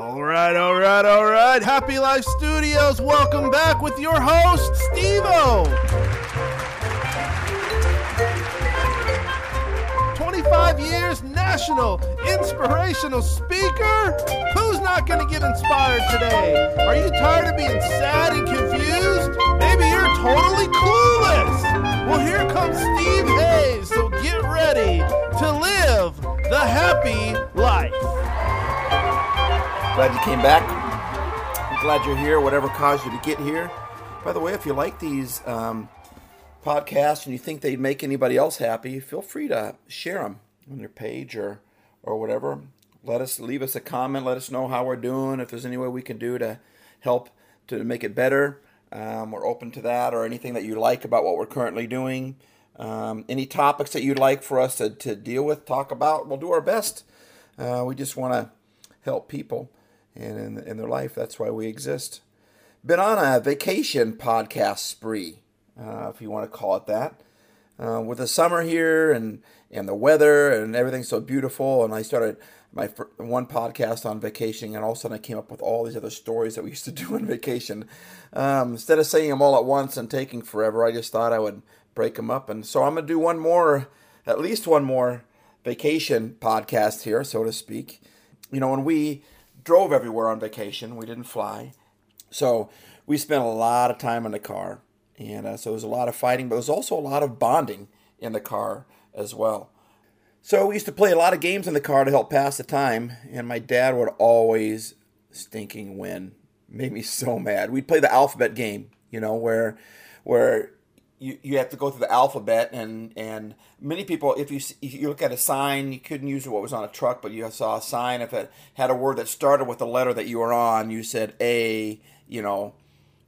All right, all right, all right. Happy Life Studios, welcome back with your host, Steve-O. 25 years national inspirational speaker. Who's not going to get inspired today? Are you tired of being sad and confused? Maybe you're totally clueless. Well, here comes Steve Hays, so get ready to live the happy life. Glad you came back. I'm glad you're here, whatever caused you to get here. By the way, if you like these um, podcasts and you think they'd make anybody else happy, feel free to share them on your page or, or whatever. Let us leave us a comment. Let us know how we're doing. If there's any way we can do to help to make it better, um, we're open to that. Or anything that you like about what we're currently doing. Um, any topics that you'd like for us to, to deal with, talk about, we'll do our best. Uh, we just want to help people and in, in their life. That's why we exist. Been on a vacation podcast spree, uh, if you want to call it that. Uh, with the summer here and, and the weather and everything so beautiful, and I started my one podcast on vacation, and all of a sudden I came up with all these other stories that we used to do on vacation. Um, instead of saying them all at once and taking forever, I just thought I would break them up, and so I'm gonna do one more, at least one more vacation podcast here, so to speak. You know, when we drove everywhere on vacation. We didn't fly. So we spent a lot of time in the car. And uh, so there was a lot of fighting, but there was also a lot of bonding in the car as well. So we used to play a lot of games in the car to help pass the time. And my dad would always stinking win. Made me so mad. We'd play the alphabet game, you know, where where you, you have to go through the alphabet and and many people if you if you look at a sign you couldn't use what was on a truck but you saw a sign if it had a word that started with the letter that you were on you said a you know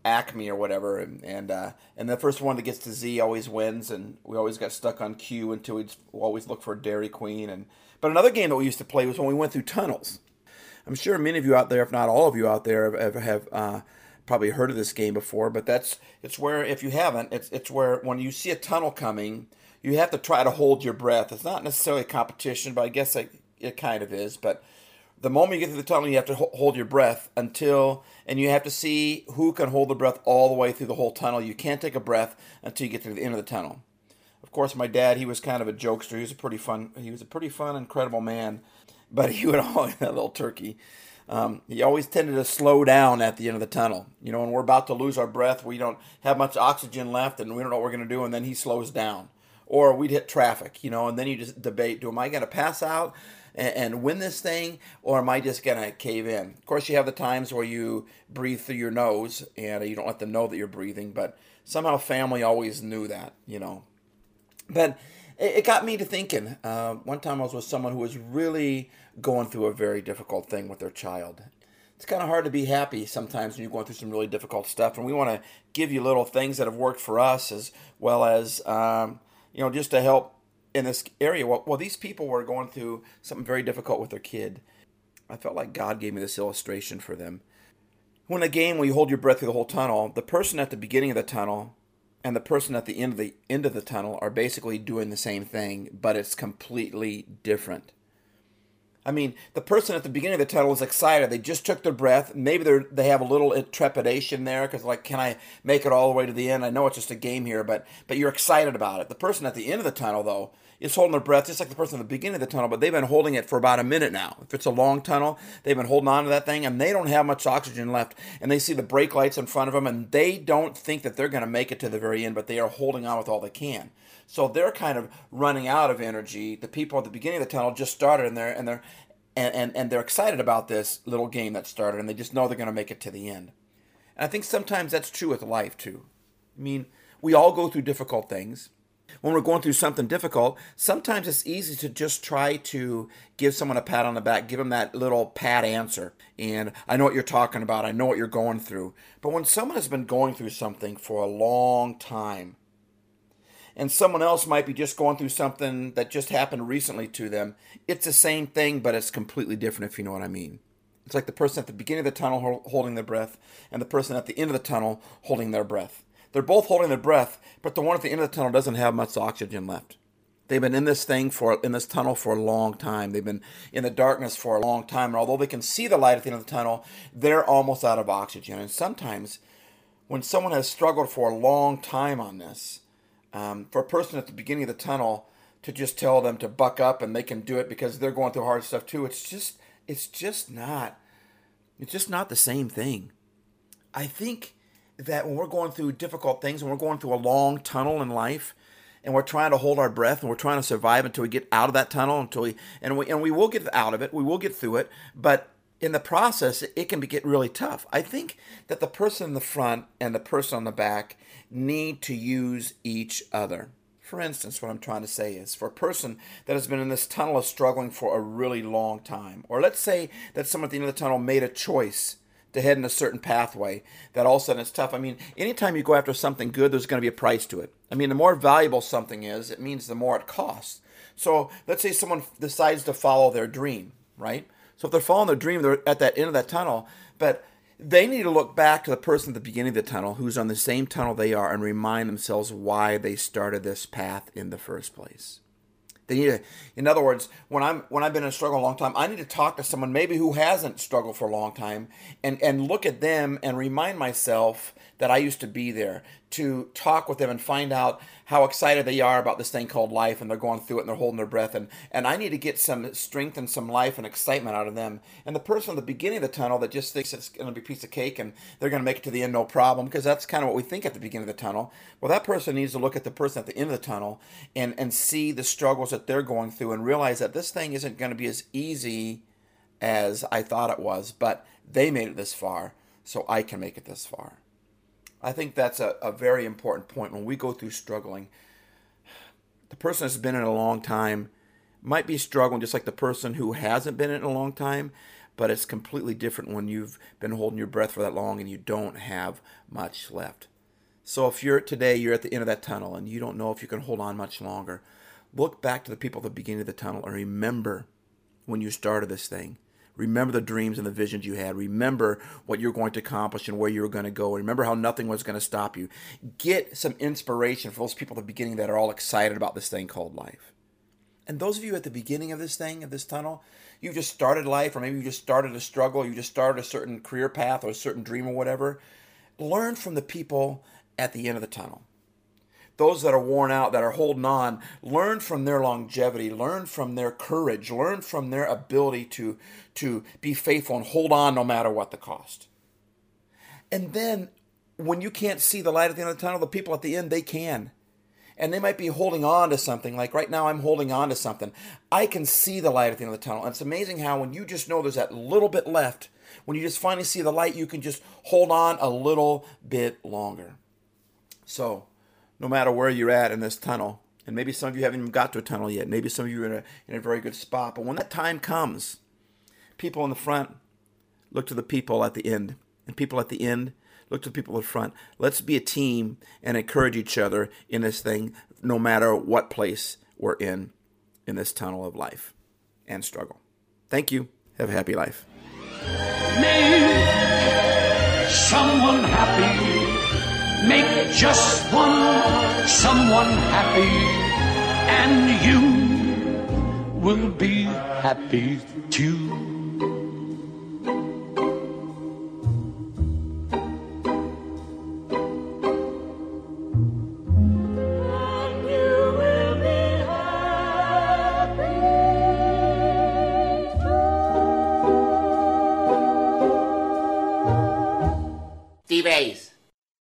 acme or whatever and and, uh, and the first one that gets to z always wins and we always got stuck on q until we'd always look for a dairy queen and but another game that we used to play was when we went through tunnels. I'm sure many of you out there if not all of you out there have, have, uh, probably heard of this game before, but that's it's where if you haven't, it's it's where when you see a tunnel coming, you have to try to hold your breath. It's not necessarily a competition, but I guess it, it kind of is. But the moment you get to the tunnel, you have to hold your breath until, and you have to see who can hold the breath all the way through the whole tunnel. You can't take a breath until you get to the end of the tunnel. Of course, my dad, he was kind of a jokester. He was a pretty fun, he was a pretty fun, incredible man, but he would always a little turkey um, he always tended to slow down at the end of the tunnel. You know, when we're about to lose our breath, we don't have much oxygen left, and we don't know what we're going to do, and then he slows down. Or we'd hit traffic, you know, and then you just debate: Do am I going to pass out and, and win this thing, or am I just going to cave in? Of course, you have the times where you breathe through your nose, and you don't let them know that you're breathing. But somehow, family always knew that, you know. But it, got me to thinking. Uh, one time I was with someone who was really going through a very difficult thing with their child. It's kind of hard to be happy sometimes when you're going through some really difficult stuff, and we want to give you little things that have worked for us as well as um, you know just to help in this area. Well, well, these people were going through something very difficult with their kid. I felt like God gave me this illustration for them. When a game where you hold your breath through the whole tunnel, the person at the beginning of the tunnel and the person at the end of the end of the tunnel are basically doing the same thing, but it's completely different. I mean, the person at the beginning of the tunnel is excited. They just took their breath. Maybe they they have a little trepidation there because, like, can I make it all the way to the end? I know it's just a game here, but but you're excited about it. The person at the end of the tunnel, though, is holding their breath just like the person at the beginning of the tunnel, but they've been holding it for about a minute now. If it's a long tunnel, they've been holding on to that thing and they don't have much oxygen left. And they see the brake lights in front of them and they don't think that they're going to make it to the very end, but they are holding on with all they can. So they're kind of running out of energy. The people at the beginning of the tunnel just started and they're and they're and, and, and they're excited about this little game that started and they just know they're going to make it to the end. And I think sometimes that's true with life too. I mean, we all go through difficult things when we're going through something difficult, sometimes it's easy to just try to give someone a pat on the back, give them that little pat answer. And I know what you're talking about, I know what you're going through. But when someone has been going through something for a long time, and someone else might be just going through something that just happened recently to them, it's the same thing, but it's completely different, if you know what I mean. It's like the person at the beginning of the tunnel holding their breath, and the person at the end of the tunnel holding their breath. They're both holding their breath, but the one at the end of the tunnel doesn't have much oxygen left. They've been in this thing for in this tunnel for a long time. They've been in the darkness for a long time, and although they can see the light at the end of the tunnel, they're almost out of oxygen. And sometimes, when someone has struggled for a long time on this, um, for a person at the beginning of the tunnel to just tell them to buck up and they can do it because they're going through hard stuff too, it's just it's just not it's just not the same thing. I think that when we're going through difficult things and we're going through a long tunnel in life and we're trying to hold our breath and we're trying to survive until we get out of that tunnel until we and we and we will get out of it we will get through it but in the process it can be, get really tough. I think that the person in the front and the person on the back need to use each other. For instance what i'm trying to say is for a person that has been in this tunnel of struggling for a really long time or let's say that someone at the end of the tunnel made a choice to head in a certain pathway that all of a sudden it's tough. I mean, anytime you go after something good, there's going to be a price to it. I mean, the more valuable something is, it means the more it costs. So let's say someone decides to follow their dream, right? So if they're following their dream, they're at that end of that tunnel, but they need to look back to the person at the beginning of the tunnel who's on the same tunnel they are and remind themselves why they started this path in the first place. They need to, in other words, when I'm when I've been in a struggle a long time, I need to talk to someone maybe who hasn't struggled for a long time and and look at them and remind myself that I used to be there to talk with them and find out how excited they are about this thing called life and they're going through it and they're holding their breath and and I need to get some strength and some life and excitement out of them. And the person at the beginning of the tunnel that just thinks it's going to be a piece of cake and they're going to make it to the end no problem because that's kind of what we think at the beginning of the tunnel. Well, that person needs to look at the person at the end of the tunnel and and see the struggles that they're going through and realize that this thing isn't going to be as easy as I thought it was, but they made it this far, so I can make it this far. I think that's a, a very important point when we go through struggling. The person that's been in a long time might be struggling just like the person who hasn't been in a long time, but it's completely different when you've been holding your breath for that long and you don't have much left. So if you're today, you're at the end of that tunnel and you don't know if you can hold on much longer, look back to the people at the beginning of the tunnel and remember when you started this thing. Remember the dreams and the visions you had. Remember what you're going to accomplish and where you're going to go. Remember how nothing was going to stop you. Get some inspiration for those people at the beginning that are all excited about this thing called life. And those of you at the beginning of this thing, of this tunnel, you just started life, or maybe you just started a struggle, you just started a certain career path or a certain dream or whatever. Learn from the people at the end of the tunnel those that are worn out, that are holding on, learn from their longevity, learn from their courage, learn from their ability to, to be faithful and hold on no matter what the cost. And then when you can't see the light at the end of the tunnel, the people at the end, they can. And they might be holding on to something. Like right now, I'm holding on to something. I can see the light at the end of the tunnel. And it's amazing how when you just know there's that little bit left, when you just finally see the light, you can just hold on a little bit longer. So, no matter where you're at in this tunnel. And maybe some of you haven't even got to a tunnel yet. Maybe some of you are in a, in a very good spot. But when that time comes, people in the front look to the people at the end. And people at the end look to the people in front. Let's be a team and encourage each other in this thing, no matter what place we're in, in this tunnel of life and struggle. Thank you. Have a happy life. Make someone happy Make just one someone happy, and you will be happy too.